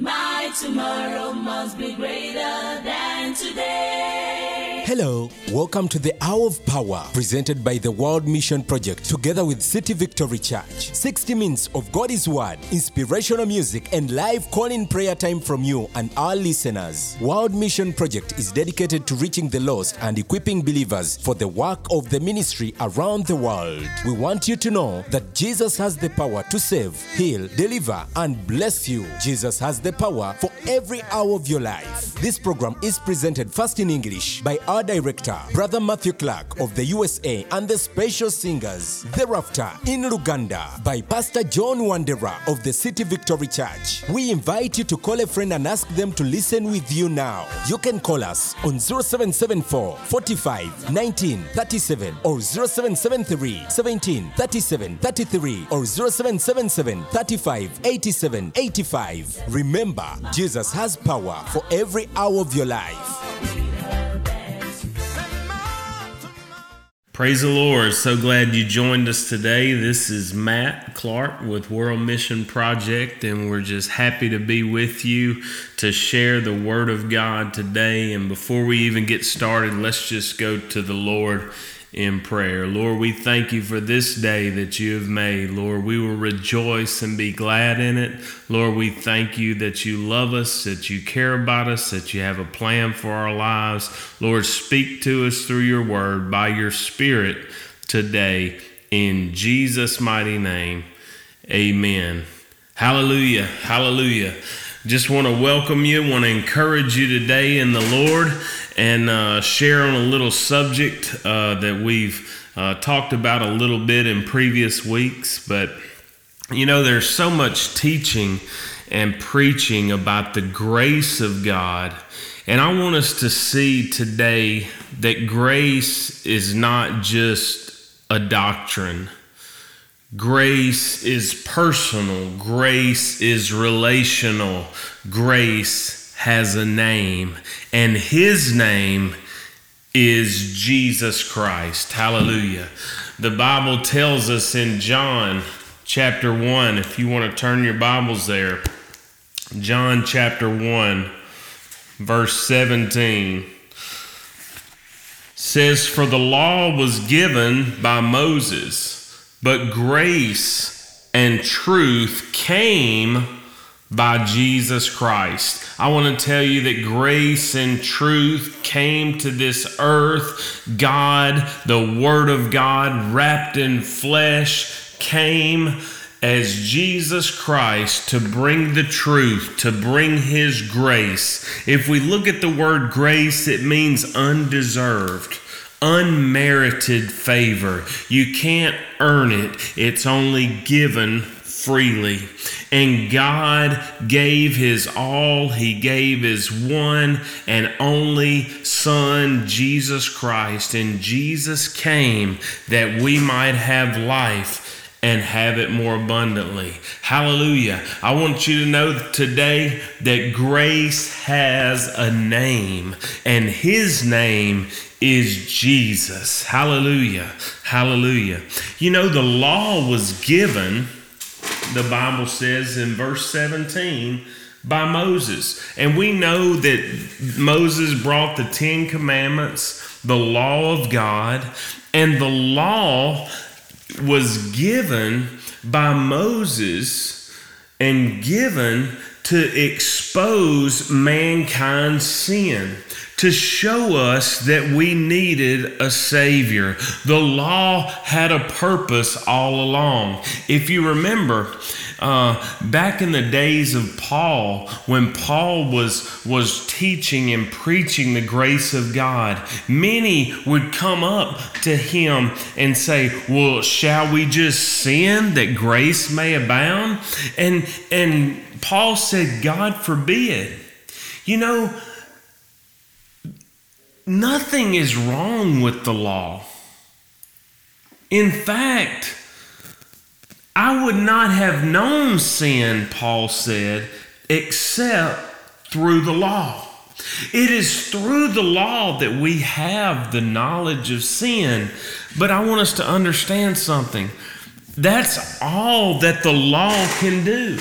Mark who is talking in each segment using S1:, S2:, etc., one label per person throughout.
S1: My tomorrow must be greater than today.
S2: Hello, welcome to the Hour of Power presented by the World Mission Project together with City Victory Church. 60 minutes of God's Word, inspirational music, and live call in prayer time from you and our listeners. World Mission Project is dedicated to reaching the lost and equipping believers for the work of the ministry around the world. We want you to know that Jesus has the power to save, heal, deliver, and bless you. Jesus has the power for every hour of your life. This program is presented first in English by our director, Brother Matthew Clark of the USA, and the special singers. Thereafter, in Luganda, by Pastor John Wandera of the City Victory Church. We invite you to call a friend and ask them to listen with you now. You can call us on 0774 45 19 37 or 0773 17 37 33 or 0777 35 87 85. Remember, Jesus has power for every hour of your life.
S3: Praise the Lord. So glad you joined us today. This is Matt Clark with World Mission Project, and we're just happy to be with you to share the Word of God today. And before we even get started, let's just go to the Lord in prayer. Lord, we thank you for this day that you have made. Lord, we will rejoice and be glad in it. Lord, we thank you that you love us, that you care about us, that you have a plan for our lives. Lord, speak to us through your word by your spirit today. In Jesus' mighty name, amen. Hallelujah. Hallelujah. Just want to welcome you, want to encourage you today in the Lord and uh, share on a little subject uh, that we've uh, talked about a little bit in previous weeks. But, you know, there's so much teaching and preaching about the grace of God. And I want us to see today that grace is not just a doctrine. Grace is personal. Grace is relational. Grace has a name, and his name is Jesus Christ. Hallelujah. The Bible tells us in John chapter 1, if you want to turn your Bibles there, John chapter 1, verse 17 says, For the law was given by Moses but grace and truth came by Jesus Christ. I want to tell you that grace and truth came to this earth. God, the Word of God, wrapped in flesh, came as Jesus Christ to bring the truth, to bring His grace. If we look at the word grace, it means undeserved unmerited favor. You can't earn it, it's only given freely. And God gave His all, He gave His one and only Son, Jesus Christ. And Jesus came that we might have life and have it more abundantly. Hallelujah. I want you to know today that grace has a name, and His name is Jesus. Hallelujah. Hallelujah. You know, the law was given, the Bible says in verse 17, by Moses. And we know that Moses brought the Ten Commandments, the law of God, and the law was given by Moses and given to expose mankind's sin to show us that we needed a Savior. The law had a purpose all along. If you remember, uh, back in the days of Paul, when Paul was, was teaching and preaching the grace of God, many would come up to him and say, Well, shall we just sin that grace may abound? And, and Paul said, God forbid. You know, Nothing is wrong with the law. In fact, I would not have known sin, Paul said, except through the law. It is through the law that we have the knowledge of sin. But I want us to understand something. That's all that the law can do.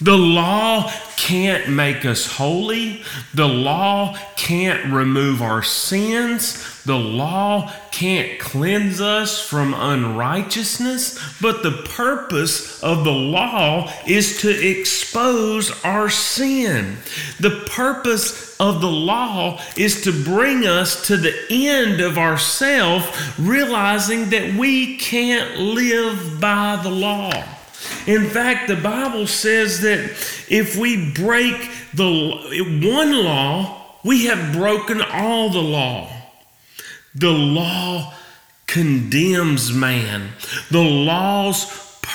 S3: The law can't make us holy. The law can't remove our sins. The law can't cleanse us from unrighteousness. But the purpose of the law is to expose our sin. The purpose of the law is to bring us to the end of ourself, realizing that we can't live by the law. In fact, the Bible says that if we break the one law, we have broken all the law. The law condemns man. The law's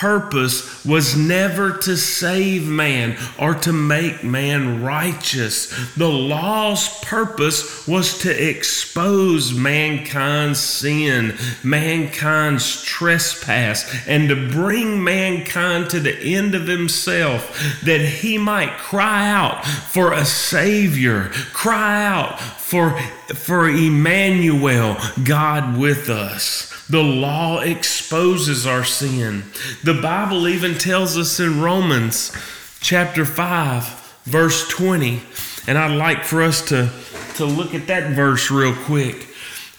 S3: purpose was never to save man or to make man righteous. The law's purpose was to expose mankind's sin, mankind's trespass, and to bring mankind to the end of himself that he might cry out for a Savior, cry out for, for Emmanuel, God with us. The law exposes our sin. The Bible even tells us in Romans chapter 5, verse 20. And I'd like for us to, to look at that verse real quick.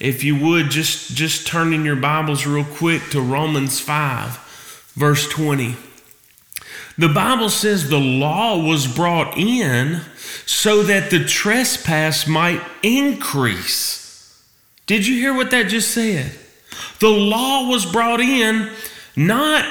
S3: If you would, just, just turn in your Bibles real quick to Romans 5, verse 20. The Bible says the law was brought in so that the trespass might increase. Did you hear what that just said? The law was brought in not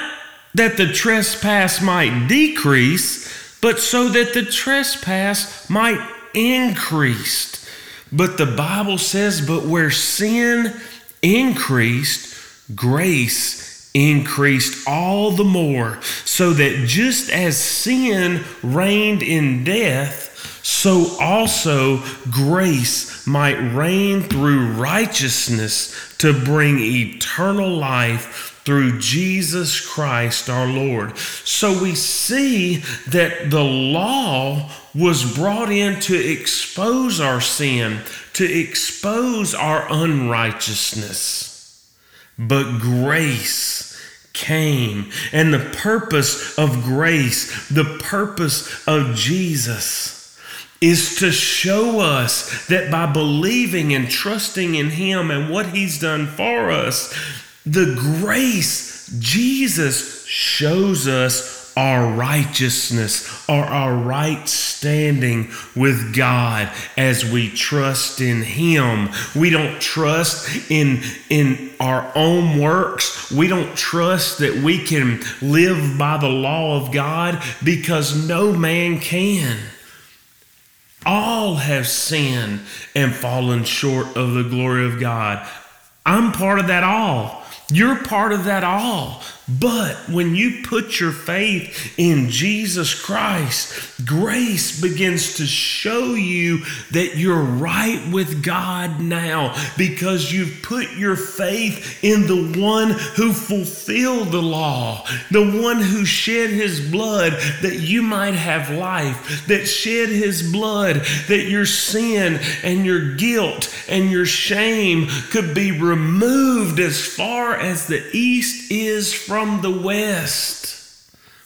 S3: that the trespass might decrease, but so that the trespass might increase. But the Bible says, but where sin increased, grace increased all the more, so that just as sin reigned in death, so also grace might reign through righteousness to bring eternal life through Jesus Christ our Lord. So we see that the law was brought in to expose our sin, to expose our unrighteousness. But grace came, and the purpose of grace, the purpose of Jesus is to show us that by believing and trusting in Him and what He's done for us, the grace, Jesus shows us our righteousness or our right standing with God as we trust in him. We don't trust in in our own works. We don't trust that we can live by the law of God because no man can all have sinned and fallen short of the glory of God. I'm part of that all. You're part of that all. But when you put your faith in Jesus Christ, grace begins to show you that you're right with God now because you've put your faith in the one who fulfilled the law, the one who shed his blood that you might have life, that shed his blood that your sin and your guilt and your shame could be removed as far as the east is from the west.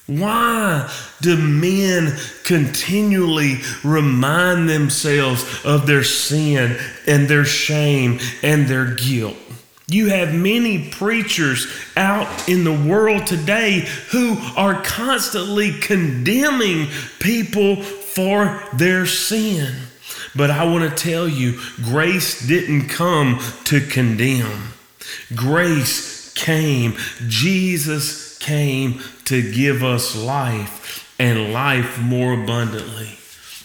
S3: Why do men continually remind themselves of their sin and their shame and their guilt? You have many preachers out in the world today who are constantly condemning people for their sin. But I want to tell you, grace didn't come to condemn. Grace came. Jesus came to give us life and life more abundantly.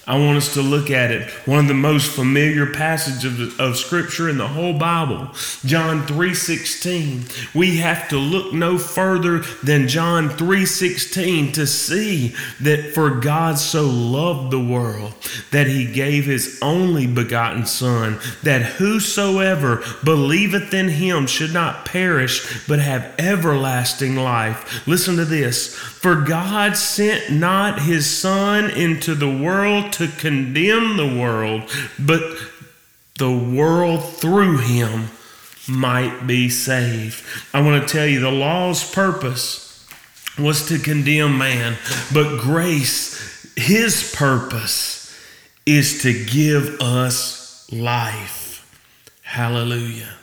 S3: I want us to look at it. One of the most familiar passages of, of Scripture in the whole Bible, John 3:16. We have to look no further than John 3:16 to see that for God so loved the world that he gave his only begotten Son, that whosoever believeth in him should not perish, but have everlasting life. Listen to this. For God sent not his Son into the world to condemn the world, but the world through him might be saved. I want to tell you the law's purpose was to condemn man, but grace, his purpose is to give us life. Hallelujah.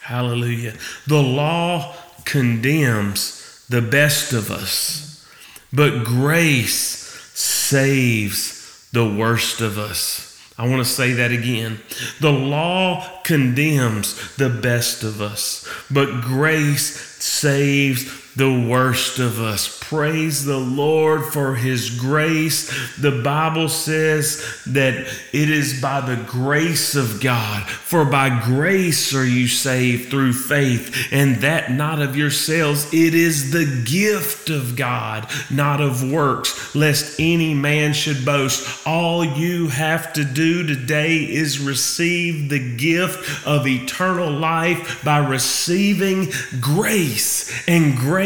S3: Hallelujah. The law condemns the best of us, but grace saves the worst of us. I want to say that again. The law condemns the best of us, but grace saves the worst of us. Praise the Lord for His grace. The Bible says that it is by the grace of God, for by grace are you saved through faith, and that not of yourselves. It is the gift of God, not of works, lest any man should boast. All you have to do today is receive the gift of eternal life by receiving grace, and grace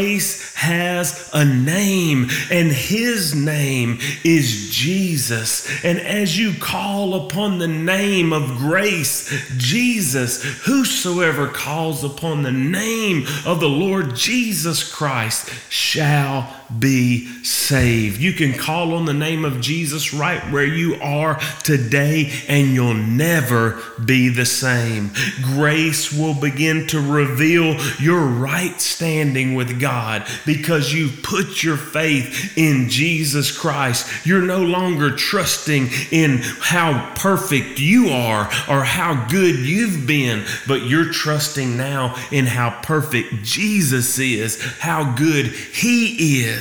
S3: has a name, and his name is Jesus. And as you call upon the name of grace, Jesus, whosoever calls upon the name of the Lord Jesus Christ shall be saved. You can call on the name of Jesus right where you are today, and you'll never be the same. Grace will begin to reveal your right standing with God because you put your faith in Jesus Christ. You're no longer trusting in how perfect you are or how good you've been, but you're trusting now in how perfect Jesus is, how good He is.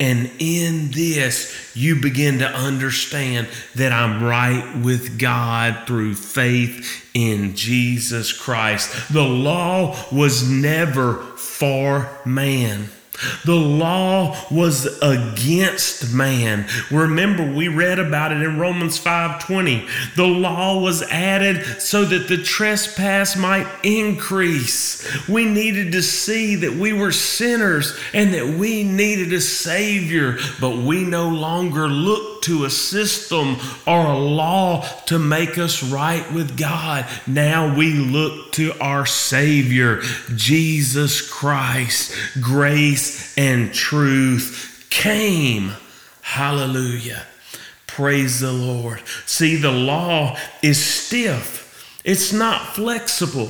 S3: And in this, you begin to understand that I'm right with God through faith in Jesus Christ. The law was never for man. The law was against man. Remember we read about it in Romans 5:20. The law was added so that the trespass might increase. We needed to see that we were sinners and that we needed a savior, but we no longer look to a system or a law to make us right with God. Now we look to our Savior, Jesus Christ. Grace and truth came. Hallelujah. Praise the Lord. See, the law is stiff. It's not flexible.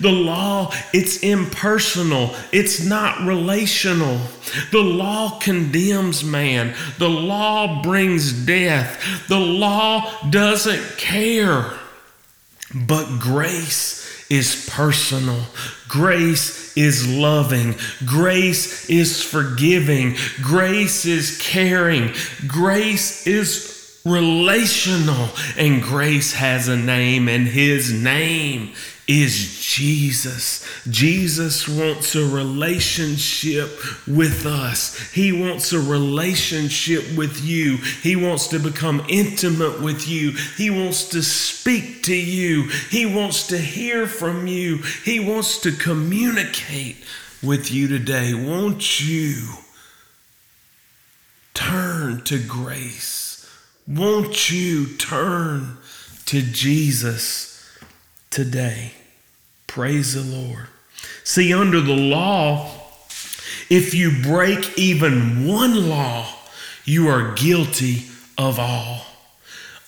S3: The law, it's impersonal. It's not relational. The law condemns man. The law brings death. The law doesn't care. But grace is personal. Grace is loving. Grace is forgiving. Grace is caring. Grace is relational. And grace has a name, and his name is Jesus. Jesus wants a relationship with us. He wants a relationship with you. He wants to become intimate with you. He wants to speak to you. He wants to hear from you. He wants to communicate with you today. Won't you turn to grace? Won't you turn to Jesus today? Praise the Lord. See, under the law, if you break even one law, you are guilty of all.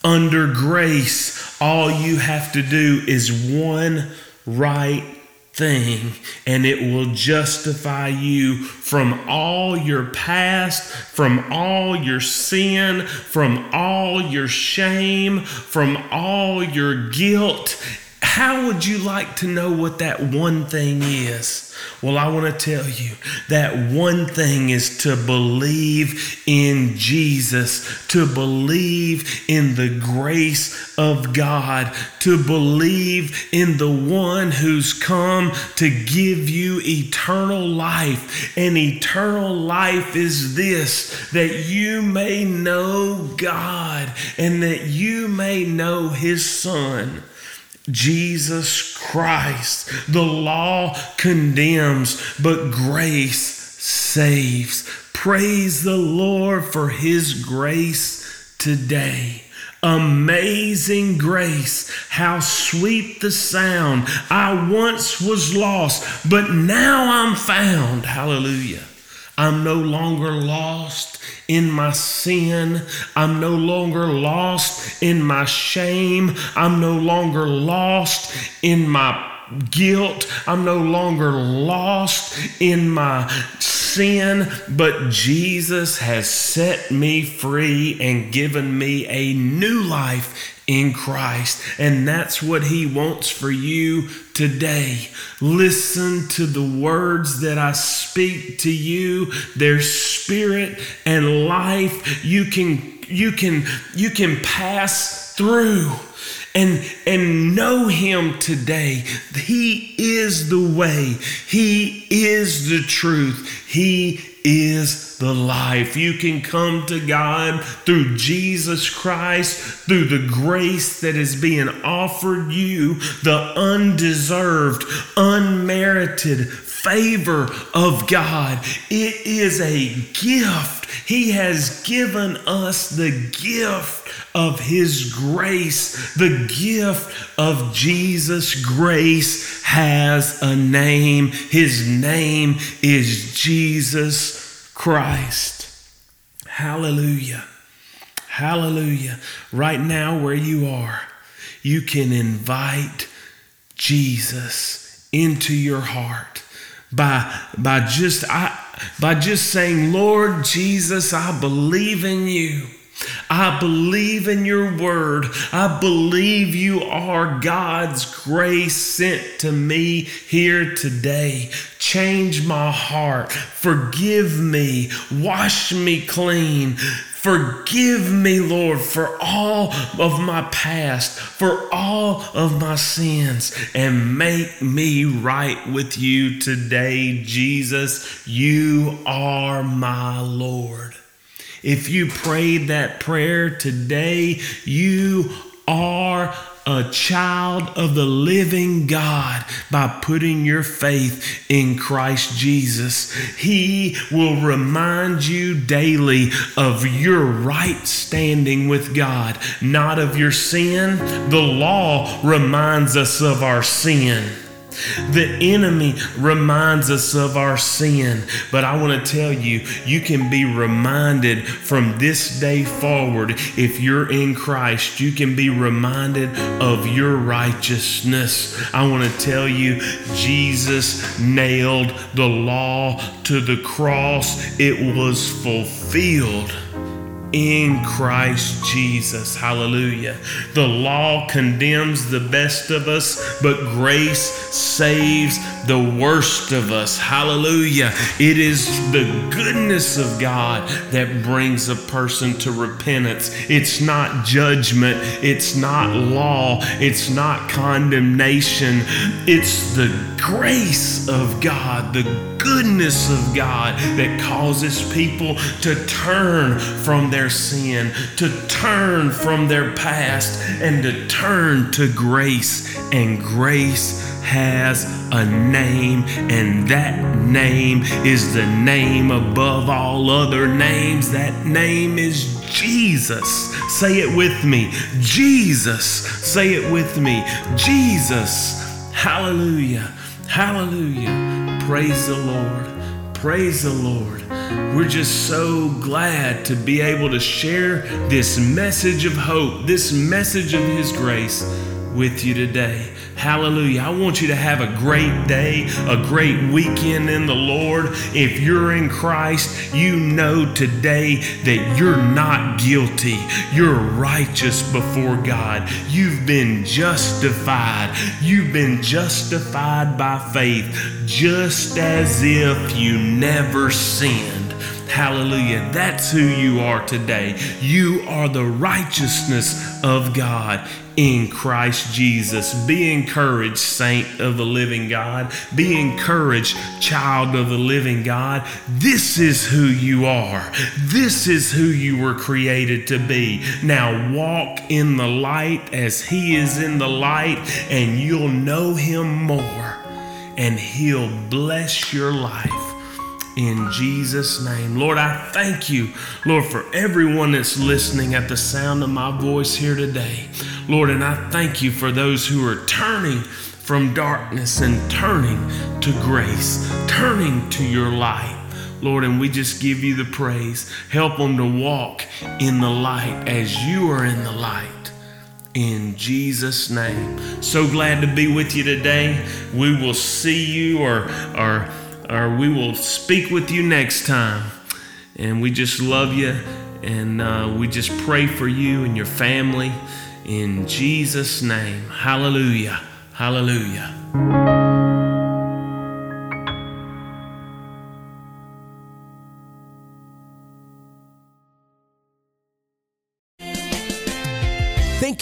S3: Under grace, all you have to do is one right thing, and it will justify you from all your past, from all your sin, from all your shame, from all your guilt. How would you like to know what that one thing is? Well, I want to tell you that one thing is to believe in Jesus, to believe in the grace of God, to believe in the one who's come to give you eternal life. And eternal life is this that you may know God and that you may know His Son. Jesus Christ. The law condemns, but grace saves. Praise the Lord for his grace today. Amazing grace, how sweet the sound. I once was lost, but now I'm found. Hallelujah. I'm no longer lost in my sin. I'm no longer lost in my shame. I'm no longer lost in my guilt. I'm no longer lost in my sin, but Jesus has set me free and given me a new life in Christ. And that's what He wants for you today. Listen to the words that I speak to you. They're spirit and life. You can you can you can pass through and and know him today he is the way he is the truth he is the life. You can come to God through Jesus Christ, through the grace that is being offered you, the undeserved, unmerited favor of God. It is a gift. He has given us the gift of His grace. The gift of Jesus' grace has a name. His name is Jesus Christ. Hallelujah. Hallelujah. Right now, where you are, you can invite Jesus into your heart by by just I by just saying, Lord Jesus, I believe in you. I believe in your word. I believe you are God's grace sent to me here today. Change my heart. Forgive me. Wash me clean. Forgive me, Lord, for all of my past, for all of my sins, and make me right with you today, Jesus. You are my Lord. If you prayed that prayer today, you are a child of the living God by putting your faith in Christ Jesus. He will remind you daily of your right standing with God, not of your sin. The law reminds us of our sin. The enemy reminds us of our sin, but I want to tell you, you can be reminded from this day forward, if you're in Christ, you can be reminded of your righteousness. I want to tell you, Jesus nailed the law to the cross, it was fulfilled in Christ Jesus. Hallelujah. The law condemns the best of us, but grace saves the worst of us. Hallelujah. It is the goodness of God that brings a person to repentance. It's not judgment, it's not law, it's not condemnation. It's the grace of God, the goodness of God that causes people to turn from their sin, to turn from their past, and to turn to grace. And grace has a name, and that name is the name above all other names. That name is Jesus. Say it with me. Jesus. Say it with me. Jesus. Hallelujah. Hallelujah. Praise the Lord. Praise the Lord. We're just so glad to be able to share this message of hope, this message of His grace with you today. Hallelujah. I want you to have a great day, a great weekend in the Lord. If you're in Christ, you know today that you're not guilty. You're righteous before God. You've been justified. You've been justified by faith, just as if you never sinned. Hallelujah. That's who you are today. You are the righteousness of God in Christ Jesus. Be encouraged, saint of the living God. Be encouraged, child of the living God. This is who you are. This is who you were created to be. Now walk in the light as He is in the light, and you'll know Him more, and He'll bless your life in Jesus' name. Lord, I thank you, Lord, for everyone that's listening at the sound of my voice here today. Lord, and I thank you for those who are turning from darkness and turning to grace, turning to your light. Lord, and we just give you the praise. Help them to walk in the light as you are in the light. In Jesus' name. So glad to be with you today. We will see you or, or, or we will speak with you next time. And we just love you and uh, we just pray for you and your family in Jesus' name. Hallelujah. Hallelujah.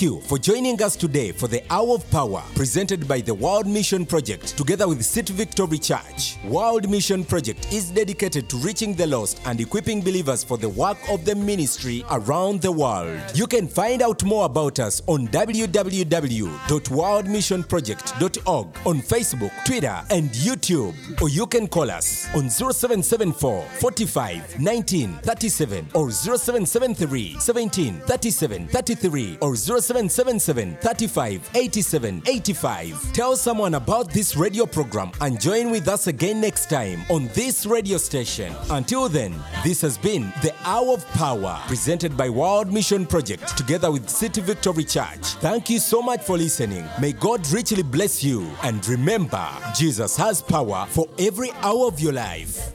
S2: Thank you for joining us today for the Hour of Power presented by the World Mission Project together with City Victory Church. World Mission Project is dedicated to reaching the lost and equipping believers for the work of the ministry around the world. You can find out more about us on www.worldmissionproject.org on Facebook, Twitter, and YouTube. Or you can call us on 0774 45 19 37 or 0773 17 37 33 or 0777 35 87 85. Tell someone about this radio program and join with us again next time on this radio station. Until then, this has been the Hour of Power presented by World Mission Project together with City Victory Church. Thank you so much for listening. May God richly bless you. And remember, Jesus has power for every hour of your life.